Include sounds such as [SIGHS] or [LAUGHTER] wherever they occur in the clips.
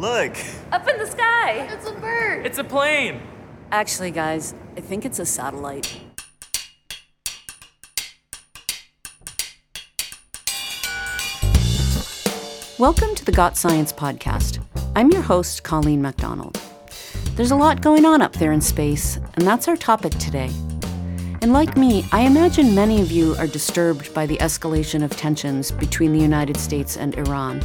Look! Up in the sky! It's a bird! It's a plane! Actually, guys, I think it's a satellite. Welcome to the Got Science podcast. I'm your host, Colleen MacDonald. There's a lot going on up there in space, and that's our topic today. And like me, I imagine many of you are disturbed by the escalation of tensions between the United States and Iran.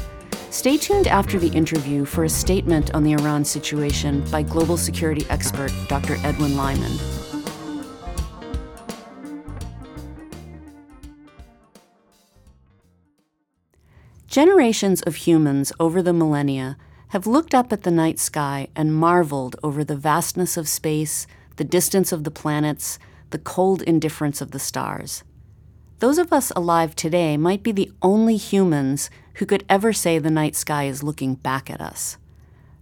Stay tuned after the interview for a statement on the Iran situation by global security expert Dr. Edwin Lyman. Generations of humans over the millennia have looked up at the night sky and marveled over the vastness of space, the distance of the planets, the cold indifference of the stars. Those of us alive today might be the only humans who could ever say the night sky is looking back at us.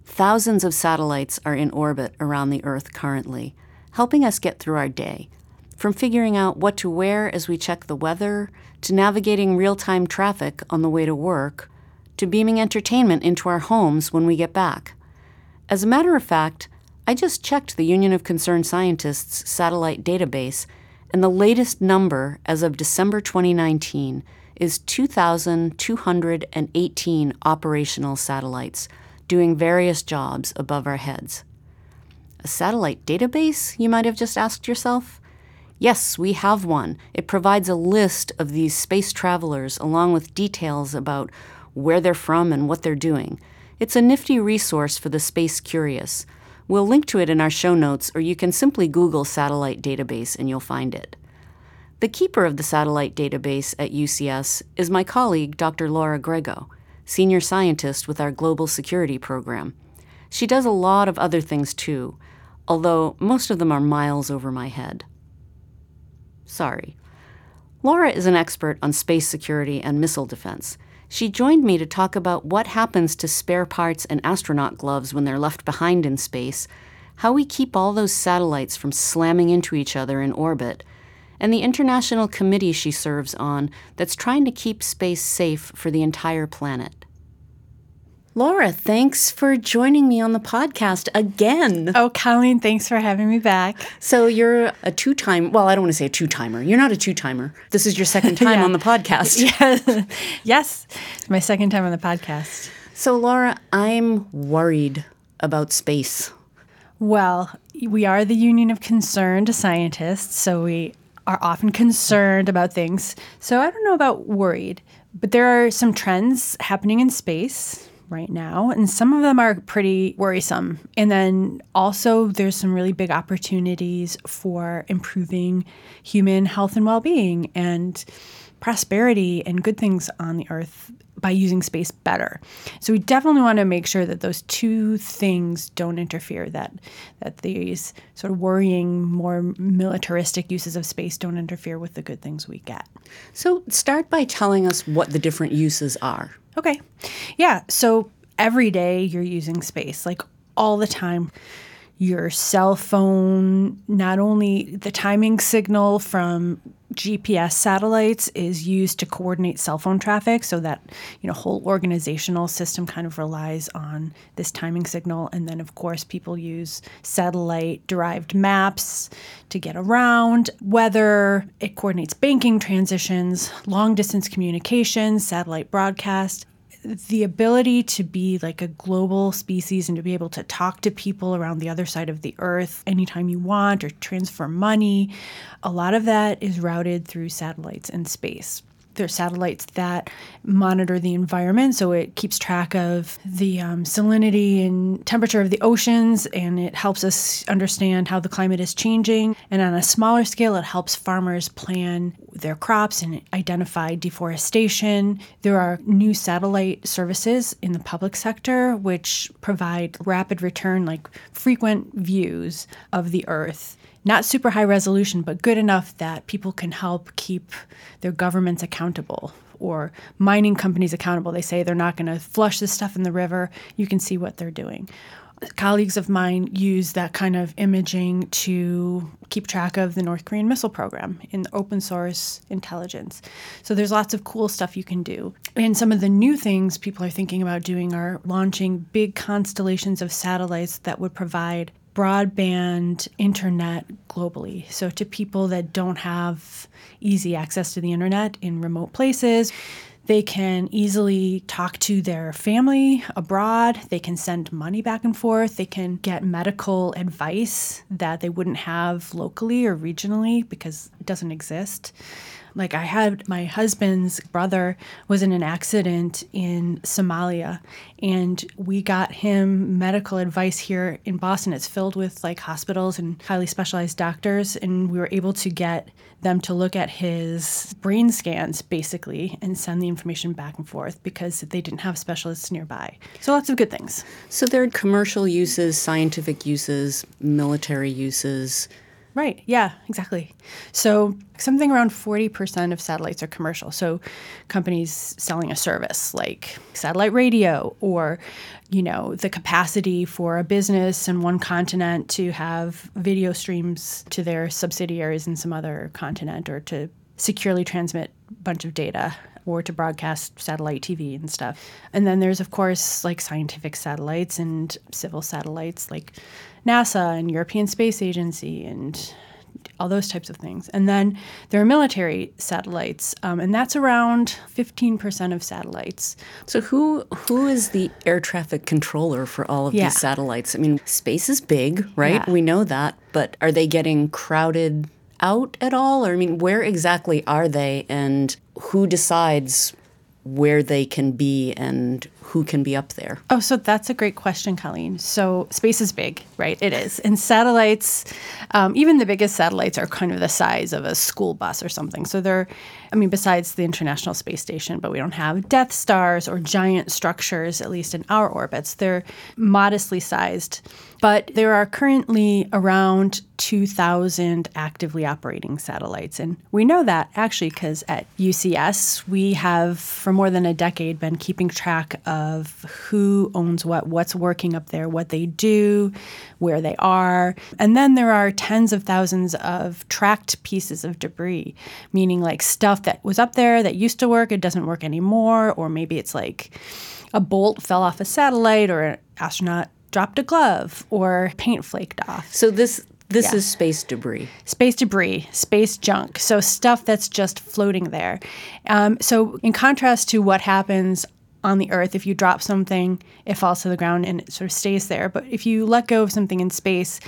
Thousands of satellites are in orbit around the Earth currently, helping us get through our day, from figuring out what to wear as we check the weather, to navigating real time traffic on the way to work, to beaming entertainment into our homes when we get back. As a matter of fact, I just checked the Union of Concerned Scientists satellite database, and the latest number as of December 2019 is 2,218 operational satellites doing various jobs above our heads. A satellite database, you might have just asked yourself? Yes, we have one. It provides a list of these space travelers along with details about where they're from and what they're doing. It's a nifty resource for the space curious. We'll link to it in our show notes, or you can simply Google satellite database and you'll find it. The keeper of the satellite database at UCS is my colleague, Dr. Laura Grego, senior scientist with our Global Security Program. She does a lot of other things too, although most of them are miles over my head. Sorry. Laura is an expert on space security and missile defense. She joined me to talk about what happens to spare parts and astronaut gloves when they're left behind in space, how we keep all those satellites from slamming into each other in orbit, and the international committee she serves on that's trying to keep space safe for the entire planet. Laura, thanks for joining me on the podcast again. Oh, Colleen, thanks for having me back. So you're a two-time, well, I don't want to say a two-timer. You're not a two-timer. This is your second [LAUGHS] time Yeah. on the podcast. [LAUGHS] yes, yes, my second time on the podcast. So Laura, I'm worried about space. Well, we are the Union of Concerned Scientists, so we are often concerned about things. So I don't know about worried, but there are some trends happening in space right now, and some of them are pretty worrisome. And then also, there's some really big opportunities for improving human health and well being and prosperity and good things on the earth by using space better. So we definitely want to make sure that those two things don't interfere that that these sort of worrying more militaristic uses of space don't interfere with the good things we get. So start by telling us what the different uses are. Okay. Yeah, so every day you're using space like all the time. Your cell phone, not only the timing signal from GPS satellites is used to coordinate cell phone traffic so that you know whole organizational system kind of relies on this timing signal. And then of course people use satellite derived maps to get around weather. It coordinates banking transitions long distance communications satellite broadcast the ability to be like a global species and to be able to talk to people around the other side of the earth anytime you want or transfer money, a lot of that is routed through satellites in space. There are satellites that monitor the environment, so it keeps track of the um, salinity and temperature of the oceans, and it helps us understand how the climate is changing. And on a smaller scale, it helps farmers plan their crops and identify deforestation. There are new satellite services in the public sector which provide rapid return, like frequent views of the Earth not super high resolution, but good enough that people can help keep their governments accountable or mining companies accountable. They say they're not going to flush this stuff in the river. You can see what they're doing. colleagues of mine use that kind of imaging to keep track of the North Korean missile program in open source intelligence. So there's lots of cool stuff you can do. And some of the new things people are thinking about doing are launching big constellations of satellites that would provide broadband internet globally. So, to people that don't have easy access to the internet in remote places, they can easily talk to their family abroad. They can send money back and forth. They can get medical advice that they wouldn't have locally or regionally because it doesn't exist. Like I had my husband's brother was in an accident in Somalia and we got him medical advice here in Boston. It's filled with like hospitals and highly specialized doctors and we were able to get them to look at his brain scans basically and send the information back and forth because they didn't have specialists nearby. So lots of good things. So there are commercial uses, scientific uses, military uses, Right. Yeah, exactly. So something around 40% of satellites are commercial. So companies selling a service like satellite radio or, you know, the capacity for a business in one continent to have video streams to their subsidiaries in some other continent or to securely transmit a bunch of data or to broadcast satellite TV and stuff. And then there's, of course, like scientific satellites and civil satellites like NASA and European Space Agency and all those types of things. And then there are military satellites, um, and that's around 15% of satellites. So who who is the air traffic controller for all of Yeah. these satellites? I mean, space is big, right? Yeah. We know that, but are they getting crowded out at all? Or I mean, where exactly are they and who decides where they can be and who can be up there? Oh, so that's a great question, Colleen. So space is big, right? It is. And satellites, um, even the biggest satellites are kind of the size of a school bus or something. So they're, I mean, besides the International Space Station, but we don't have Death Stars or giant structures, at least in our orbits. They're modestly sized. But there are currently around 2,000 actively operating satellites. And we know that actually because at UCS, we have for more than a decade been keeping track of who owns what, what's working up there, what they do, where they are. And then there are tens of thousands of tracked pieces of debris, meaning like stuff that was up there that used to work, it doesn't work anymore, or maybe it's like a bolt fell off a satellite or an astronaut dropped a glove or paint flaked off. So this this Yeah. is space debris. Space debris, space junk, so stuff that's just floating there. Um, so, in contrast to what happens on the Earth, if you drop something, it falls to the ground and it sort of stays there. But if you let go of something in space,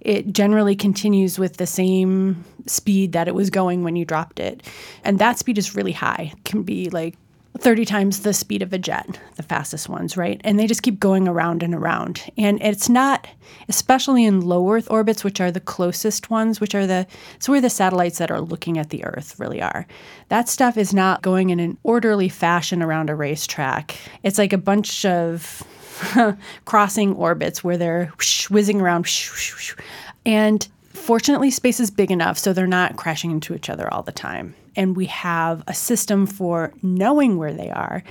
it generally continues with the same speed that it was going when you dropped it. And that speed is really high. It can be like 30 times the speed of a jet, the fastest ones, right? And they just keep going around and around. And it's not, especially in low Earth orbits, which are the closest ones, which are the, it's where the satellites that are looking at the Earth really are. That stuff is not going in an orderly fashion around a racetrack. It's like a bunch of [LAUGHS] crossing orbits where they're whizzing around. And fortunately, space is big enough so they're not crashing into each other all the time. And we have a system for knowing where they are.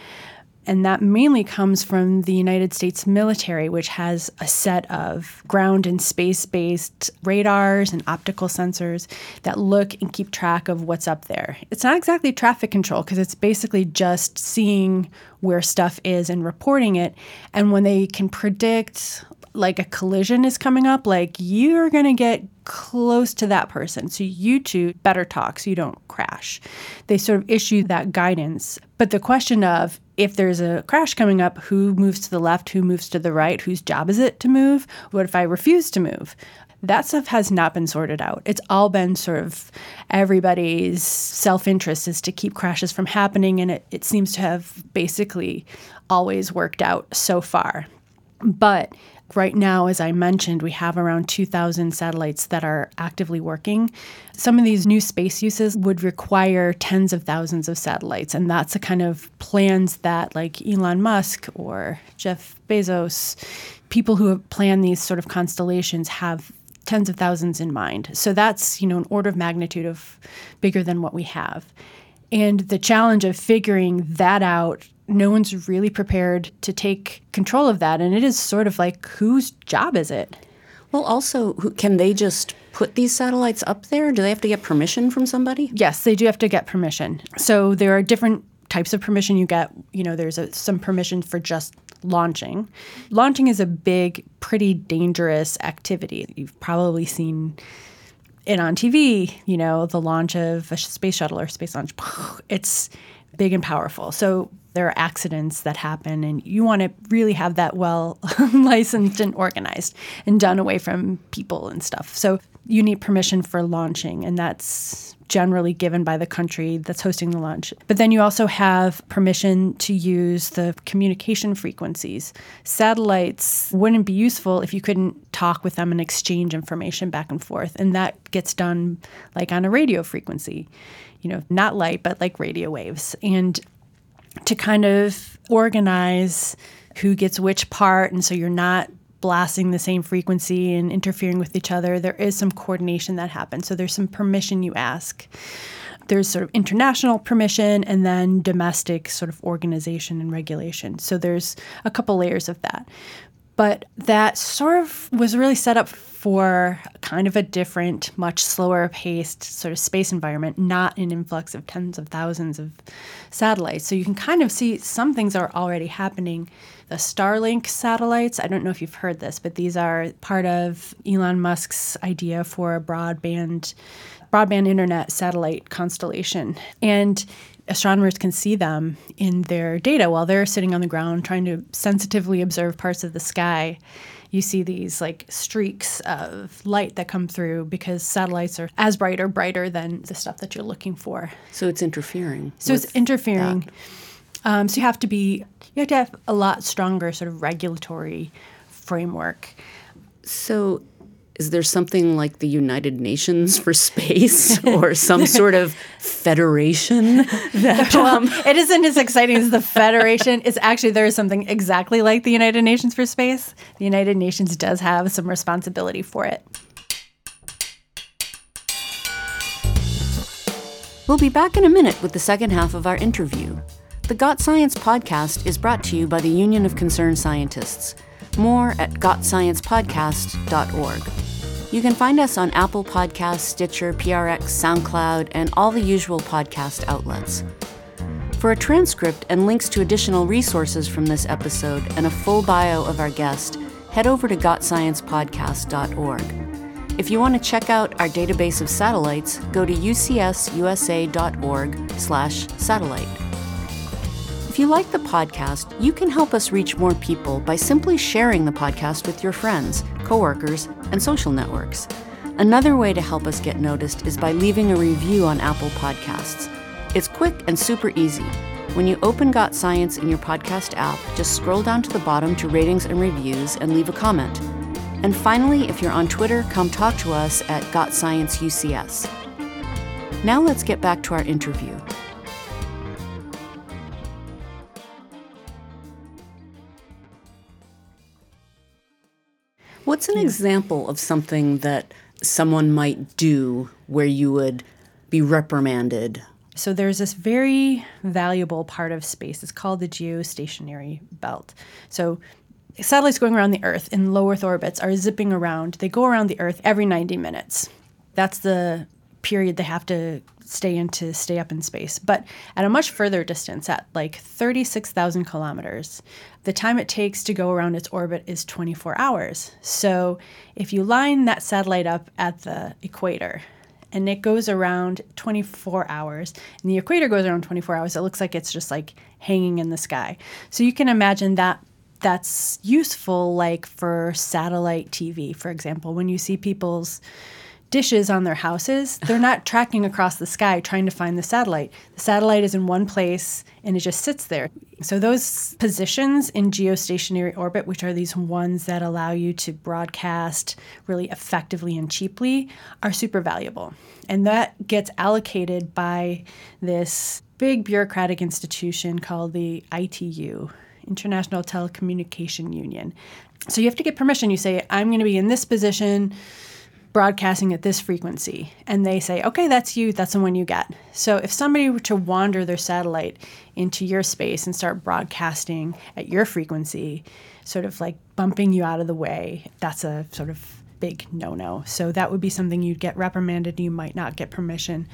And that mainly comes from the United States military, which has a set of ground and space based radars and optical sensors that look and keep track of what's up there. It's not exactly traffic control because it's basically just seeing where stuff is and reporting it. And when they can predict like a collision is coming up, like you're going to get close to that person. So you two better talk so you don't crash. They sort of issue that guidance. But the question of if there's a crash coming up, who moves to the left, who moves to the right, whose job is it to move? What if I refuse to move? That stuff has not been sorted out. It's all been sort of everybody's self interest is to keep crashes from happening. And it, it seems to have basically always worked out so far. But right now, as I mentioned, we have around 2,000 satellites that are actively working. Some of these new space uses would require tens of thousands of satellites. And that's the kind of plans that, like Elon Musk or Jeff Bezos, people who have planned these sort of constellations have tens of thousands in mind. So that's, you know, an order of magnitude of bigger than what we have. And the challenge of figuring that out no one's really prepared to take control of that. And it is sort of like, whose job is it? Well, also, can they just put these satellites up there? Do they have to get permission from somebody? Yes, they do have to get permission. So there are different types of permission you get. You know, there's a, some permission for just launching. Launching is a big, pretty dangerous activity. You've probably seen it on TV, you know, the launch of a space shuttle or space launch. [SIGHS] It's big and powerful. So there are accidents that happen, and you want to really have that well [LAUGHS] licensed and organized and done away from people and stuff. So you need permission for launching, and that's generally given by the country that's hosting the launch. But then you also have permission to use the communication frequencies. Satellites wouldn't be useful if you couldn't talk with them and exchange information back and forth. And that gets done like on a radio frequency, you know, not light, but like radio waves. And to kind of organize who gets which part. And so you're not blasting the same frequency and interfering with each other, there is some coordination that happens. So there's some permission you ask. There's sort of international permission and then domestic sort of organization and regulation. So there's a couple layers of that. But that sort of was really set up for kind of a different, much slower paced sort of space environment, not an influx of tens of thousands of satellites. So you can kind of see some things are already happening the Starlink satellites. I don't know if you've heard this, but these are part of Elon Musk's idea for a broadband broadband internet satellite constellation. And astronomers can see them in their data while they're sitting on the ground trying to sensitively observe parts of the sky. You see these like streaks of light that come through because satellites are as bright or brighter than the stuff that you're looking for. So it's interfering. So it's interfering. Um, so you have to be you have to have a lot stronger sort of regulatory framework. So, is there something like the United Nations for [LAUGHS] space or some sort of federation that um, it isn't as exciting as the federation. It's actually there is something exactly like the united nations for space. The united nations does have some responsibility for it. We'll be back in a minute with the second half of our interview. The Got Science podcast is brought to you by the Union of Concerned Scientists. More at gotsciencepodcast.org. You can find us on Apple Podcasts, Stitcher, PRX, SoundCloud, and all the usual podcast outlets. For a transcript and links to additional resources from this episode and a full bio of our guest, head over to gotsciencepodcast.org. If you want to check out our database of satellites, go to ucsusa.org/satellite. If you like the podcast, you can help us reach more people by simply sharing the podcast with your friends, coworkers, and social networks. Another way to help us get noticed is by leaving a review on Apple Podcasts. It's quick and super easy. When you open Got Science in your podcast app, just scroll down to the bottom to ratings and reviews and leave a comment. And finally, if you're on Twitter, come talk to us at Got Science UCS. Now let's get back to our interview. What's an yeah. example of something that someone might do where you would be reprimanded? So there's this very valuable part of space. It's called the geostationary belt. So satellites going around the Earth in low Earth orbits are zipping around. They go around the Earth every 90 minutes. That's the period they have to stay in to stay up in space. But at a much further distance, at like 36,000 kilometers, the time it takes to go around its orbit is 24 hours. So if you line that satellite up at the equator, and it goes around 24 hours, and the equator goes around 24 hours, it looks like it's just like hanging in the sky. So you can imagine that that's useful like for satellite TV, for example, when you see people's dishes on their houses, they're not tracking across the sky trying to find the satellite. The satellite is in one place and it just sits there. So, those positions in geostationary orbit, which are these ones that allow you to broadcast really effectively and cheaply, are super valuable. And that gets allocated by this big bureaucratic institution called the ITU, International Telecommunication Union. So, you have to get permission. You say, I'm going to be in this position broadcasting at this frequency. And they say, okay, that's you, that's the one you get. So if somebody were to wander their satellite into your space and start broadcasting at your frequency, sort of like bumping you out of the way, that's a sort of big no no. So that would be something you'd get reprimanded. You might not get permission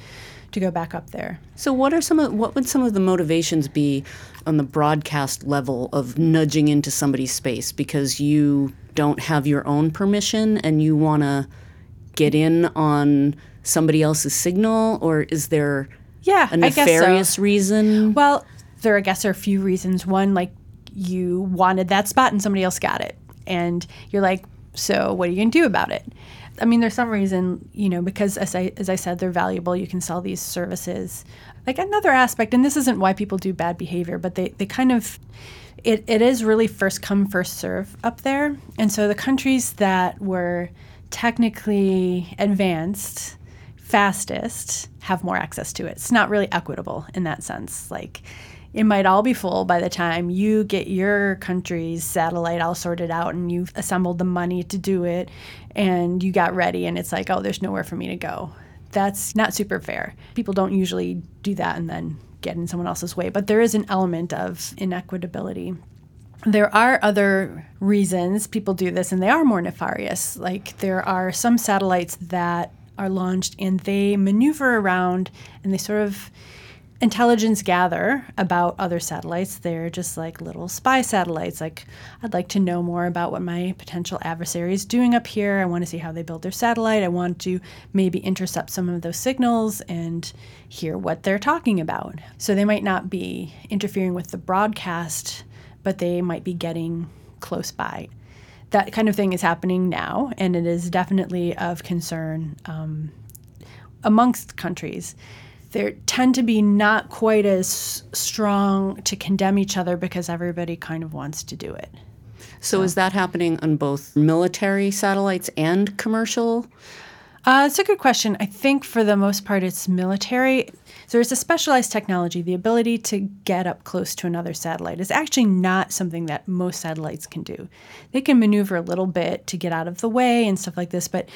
to go back up there. So what are some of what would some of the motivations be on the broadcast level of nudging into somebody's space because you don't have your own permission and you want to get in on somebody else's signal or is there yeah, a nefarious so. reason? Well, there I guess are a few reasons. One, like you wanted that spot and somebody else got it. And you're like, so what are you going to do about it? I mean, there's some reason, you know, because as I, as I said, they're valuable. You can sell these services. Like another aspect, and this isn't why people do bad behavior, but they, they kind of, it, it is really first come, first serve up there. And so the countries that were technically advanced, fastest, have more access to it. It's not really equitable in that sense. Like, it might all be full by the time you get your country's satellite all sorted out and you've assembled the money to do it and you got ready and it's like, oh, there's nowhere for me to go. That's not super fair. People don't usually do that and then get in someone else's way, but there is an element of inequitability. There are other reasons people do this, and they are more nefarious. Like there are some satellites that are launched and they maneuver around and they sort of intelligence gather about other satellites. They're just like little spy satellites. Like, I'd like to know more about what my potential adversary is doing up here. I want to see how they build their satellite. I want to maybe intercept some of those signals and hear what they're talking about. So they might not be interfering with the broadcast, but they might be getting close by. That kind of thing is happening now, and it is definitely of concern um, amongst countries there tend to be not quite as strong to condemn each other because everybody kind of wants to do it. So, so. is that happening on both military satellites and commercial? Uh, it's a good question. I think for the most part, it's military. So there's a specialized technology. The ability to get up close to another satellite is actually not something that most satellites can do. They can maneuver a little bit to get out of the way and stuff like this, but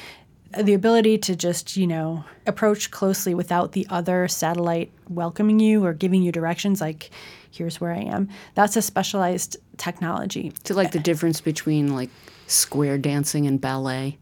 the ability to just, you know, approach closely without the other satellite welcoming you or giving you directions like here's where I am. That's a specialized technology. To like the difference between like square dancing and ballet.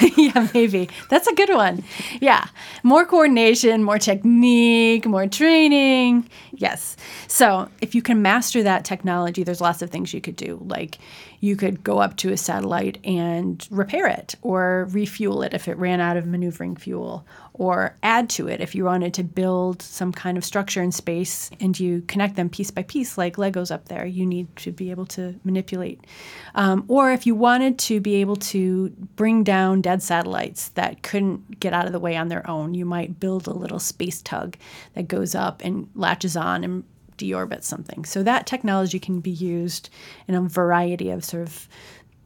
[LAUGHS] yeah, maybe. That's a good one. Yeah. More coordination, more technique, more training. Yes. So, if you can master that technology, there's lots of things you could do. Like you could go up to a satellite and repair it or refuel it if it ran out of maneuvering fuel or add to it if you wanted to build some kind of structure in space and you connect them piece by piece like Legos up there. You need to be able to manipulate. Um, or if you wanted to be able to bring down dead satellites that couldn't get out of the way on their own, you might build a little space tug that goes up and latches on and deorbit something. So that technology can be used in a variety of sort of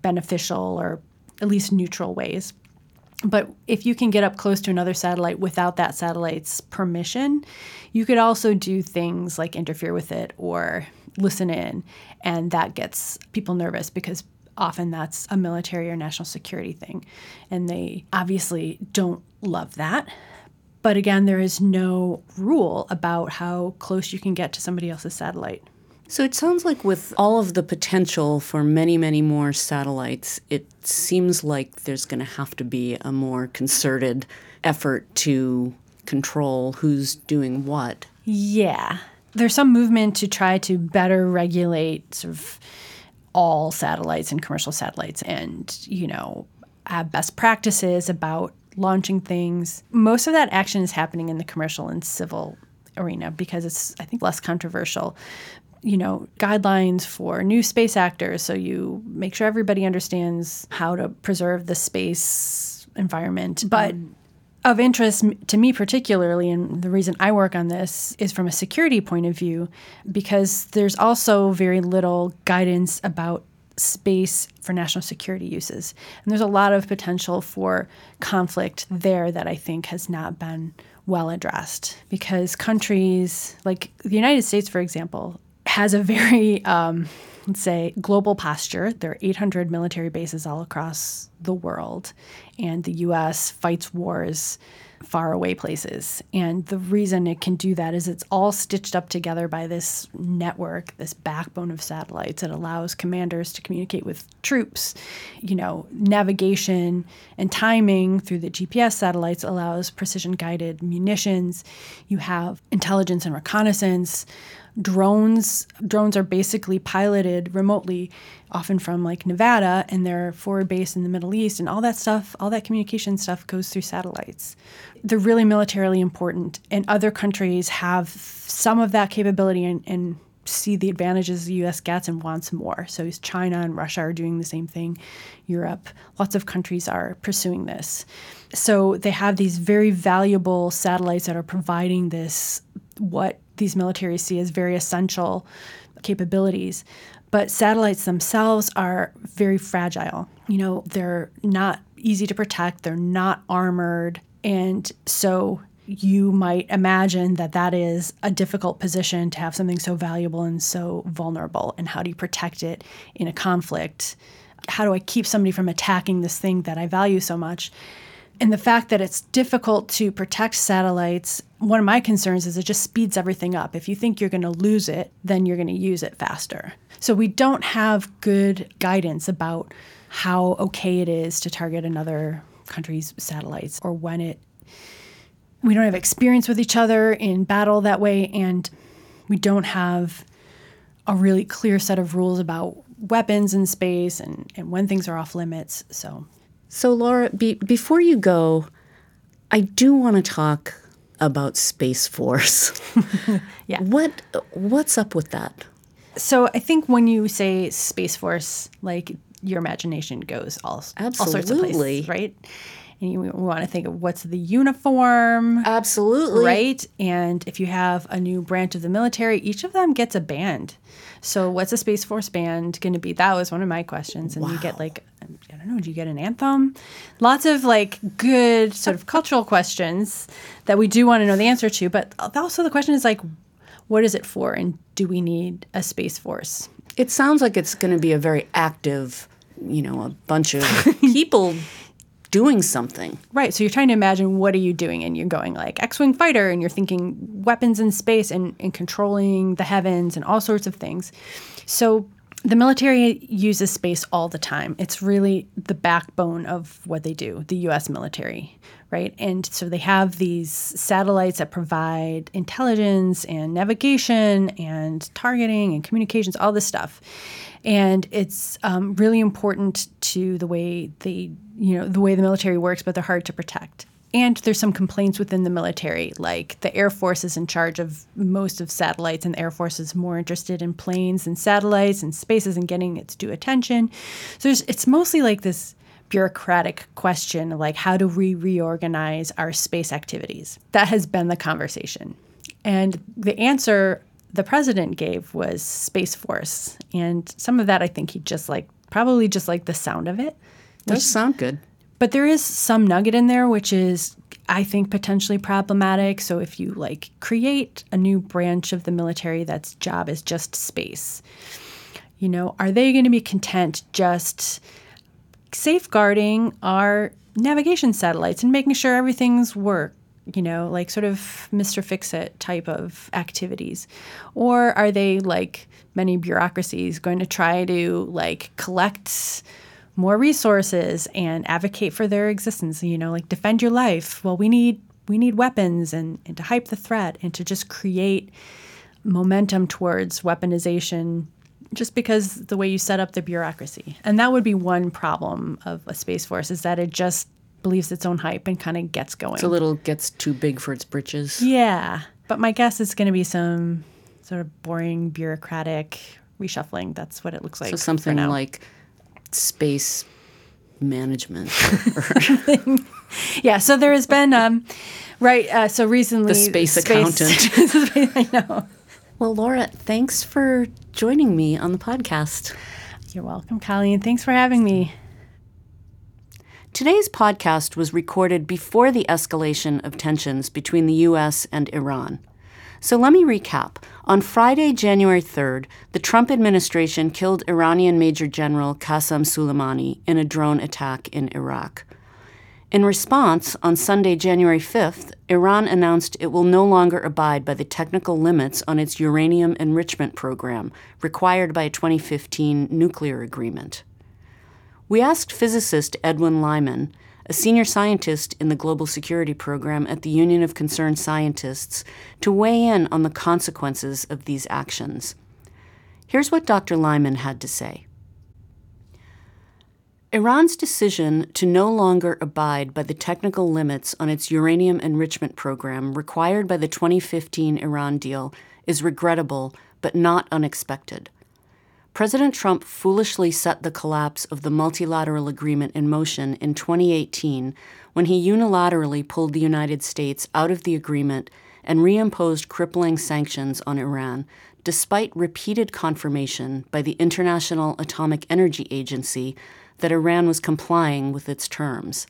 beneficial or at least neutral ways. But if you can get up close to another satellite without that satellite's permission, you could also do things like interfere with it or listen in. And that gets people nervous because often that's a military or national security thing. And they obviously don't love that. But again, there is no rule about how close you can get to somebody else's satellite. So it sounds like with all of the potential for many, many more satellites, it seems like there's going to have to be a more concerted effort to control who's doing what. Yeah. There's some movement to try to better regulate sort of all satellites and commercial satellites and, you know, have best practices about launching things. Most of that action is happening in the commercial and civil arena because it's, I think, less controversial. You know, guidelines for new space actors, so you make sure everybody understands how to preserve the space environment. But mm. of interest to me, particularly, and the reason I work on this is from a security point of view, because there's also very little guidance about space for national security uses. And there's a lot of potential for conflict there that I think has not been well addressed because countries like the United States, for example, has a very um, let's say, global posture. There are 800 military bases all across the world, and the U.S. fights wars far away places. And the reason it can do that is it's all stitched up together by this network, this backbone of satellites It allows commanders to communicate with troops. You know, navigation and timing through the GPS satellites allows precision guided munitions. You have intelligence and reconnaissance drones drones are basically piloted remotely often from like nevada and they're forward based in the middle east and all that stuff all that communication stuff goes through satellites. They're really militarily important and other countries have some of that capability and, and see the advantages the us gets and wants more. So china and russia are doing the same thing europe. Lots of countries are pursuing this. So they have these very valuable satellites that are providing this what these militaries see as very essential capabilities. But satellites themselves are very fragile. You know, they're not easy to protect, they're not armored. And so you might imagine that that is a difficult position to have something so valuable and so vulnerable. And how do you protect it in a conflict? How do I keep somebody from attacking this thing that I value so much? And the fact that it's difficult to protect satellites, one of my concerns is it just speeds everything up. If you think you're going to lose it, then you're going to use it faster. So we don't have good guidance about how okay it is to target another country's satellites or when it we don't have experience with each other in battle that way and we don't have a really clear set of rules about weapons in space and, and when things are off limits. So so, Laura, be, before you go, I do want to talk about Space Force. [LAUGHS] yeah. What what's up with that? So, I think when you say Space Force, like your imagination goes all, all sorts of places, right? And you want to think of what's the uniform. Absolutely. Right? And if you have a new branch of the military, each of them gets a band. So, what's a Space Force band going to be? That was one of my questions. And wow. you get like don't know, do you get an anthem? Lots of like good sort of [LAUGHS] cultural questions that we do want to know the answer to. But also the question is like, what is it for? And do we need a space force? It sounds like it's going to be a very active, you know, a bunch of [LAUGHS] people doing something. Right. So you're trying to imagine what are you doing and you're going like X-wing fighter and you're thinking weapons in space and, and controlling the heavens and all sorts of things. So the military uses space all the time. It's really the backbone of what they do, the US military, right? And so they have these satellites that provide intelligence and navigation and targeting and communications, all this stuff. And it's um, really important to the way they, you know, the way the military works, but they're hard to protect. And there's some complaints within the military, like the Air Force is in charge of most of satellites, and the Air Force is more interested in planes and satellites and spaces and getting its due attention. So it's mostly like this bureaucratic question like, how do we reorganize our space activities? That has been the conversation. And the answer the president gave was Space Force. And some of that I think he just like, probably just like the sound of it. Does sound good. But there is some nugget in there, which is, I think, potentially problematic. So if you like create a new branch of the military that's job is just space, you know, are they going to be content just safeguarding our navigation satellites and making sure everything's work? you know, like sort of Mr. Fix It type of activities? Or are they like many bureaucracies going to try to like collect more resources and advocate for their existence you know like defend your life. Well we need we need weapons and, and to hype the threat and to just create momentum towards weaponization just because the way you set up the bureaucracy. And that would be one problem of a space force is that it just believes its own hype and kind of gets going. It's a little gets too big for its britches. Yeah but my guess is going to be some sort of boring bureaucratic reshuffling. That's what it looks like so something like space management. [LAUGHS] yeah, so there has been, um, right, uh, so recently. The space, space accountant. [LAUGHS] I know. Well, Laura, thanks for joining me on the podcast. You're welcome, Colleen. Thanks for having me. Today's podcast was recorded before the escalation of tensions between the U.S. and Iran. So let me recap. On Friday, January 3rd, the Trump administration killed Iranian Major General Qasem Soleimani in a drone attack in Iraq. In response, on Sunday, January 5th, Iran announced it will no longer abide by the technical limits on its uranium enrichment program required by a 2015 nuclear agreement. We asked physicist Edwin Lyman a senior scientist in the Global Security Program at the Union of Concerned Scientists, to weigh in on the consequences of these actions. Here's what Dr. Lyman had to say. Iran's decision to no longer abide by the technical limits on its uranium enrichment program required by the 2015 Iran deal is regrettable but not unexpected. President Trump foolishly set the collapse of the multilateral agreement in motion in 2018 when he unilaterally pulled the United States out of the agreement and reimposed crippling sanctions on Iran, despite repeated confirmation by the International Atomic Energy Agency that Iran was complying with its terms.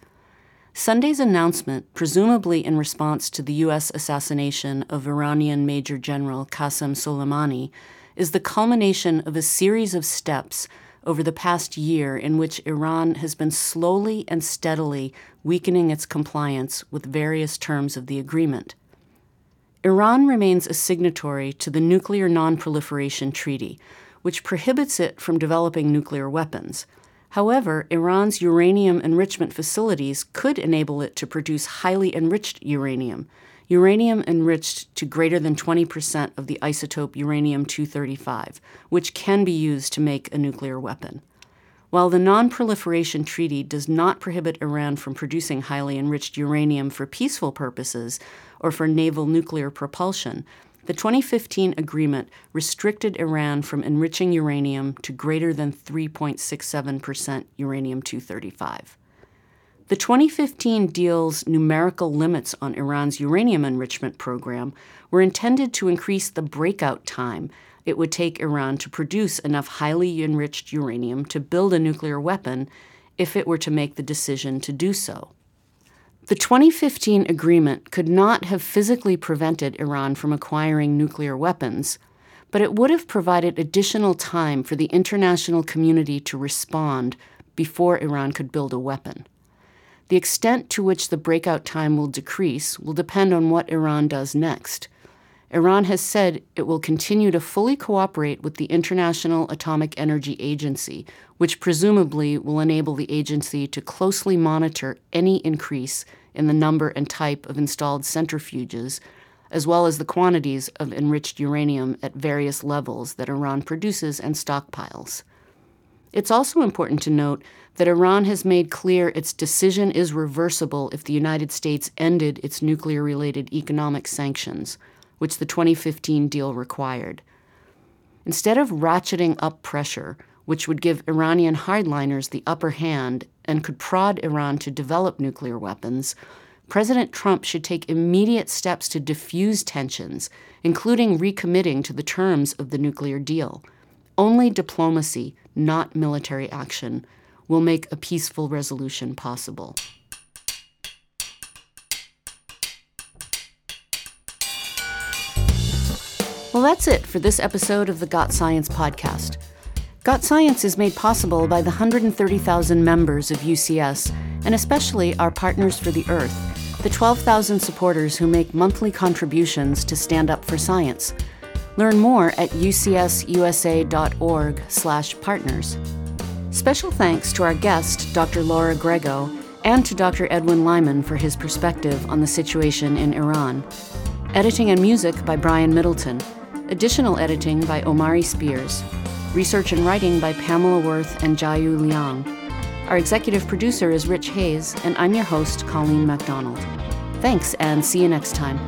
Sunday's announcement, presumably in response to the U.S. assassination of Iranian Major General Qasem Soleimani, is the culmination of a series of steps over the past year in which Iran has been slowly and steadily weakening its compliance with various terms of the agreement. Iran remains a signatory to the Nuclear Nonproliferation Treaty, which prohibits it from developing nuclear weapons. However, Iran's uranium enrichment facilities could enable it to produce highly enriched uranium, uranium enriched to greater than 20% of the isotope uranium 235, which can be used to make a nuclear weapon. While the Non-Proliferation Treaty does not prohibit Iran from producing highly enriched uranium for peaceful purposes or for naval nuclear propulsion, the 2015 agreement restricted Iran from enriching uranium to greater than 3.67% uranium 235. The 2015 deal's numerical limits on Iran's uranium enrichment program were intended to increase the breakout time it would take Iran to produce enough highly enriched uranium to build a nuclear weapon if it were to make the decision to do so. The 2015 agreement could not have physically prevented Iran from acquiring nuclear weapons, but it would have provided additional time for the international community to respond before Iran could build a weapon. The extent to which the breakout time will decrease will depend on what Iran does next. Iran has said it will continue to fully cooperate with the International Atomic Energy Agency, which presumably will enable the agency to closely monitor any increase in the number and type of installed centrifuges, as well as the quantities of enriched uranium at various levels that Iran produces and stockpiles. It's also important to note that Iran has made clear its decision is reversible if the United States ended its nuclear related economic sanctions, which the 2015 deal required. Instead of ratcheting up pressure, which would give Iranian hardliners the upper hand and could prod Iran to develop nuclear weapons, President Trump should take immediate steps to diffuse tensions, including recommitting to the terms of the nuclear deal. Only diplomacy, not military action, will make a peaceful resolution possible. Well, that's it for this episode of the Got Science podcast. Got Science is made possible by the 130,000 members of UCS, and especially our Partners for the Earth, the 12,000 supporters who make monthly contributions to stand up for science. Learn more at ucsusa.org/partners. Special thanks to our guest, Dr. Laura Grego, and to Dr. Edwin Lyman for his perspective on the situation in Iran. Editing and music by Brian Middleton. Additional editing by Omari Spears. Research and writing by Pamela Worth and Jiayou Liang. Our executive producer is Rich Hayes, and I'm your host, Colleen MacDonald. Thanks, and see you next time.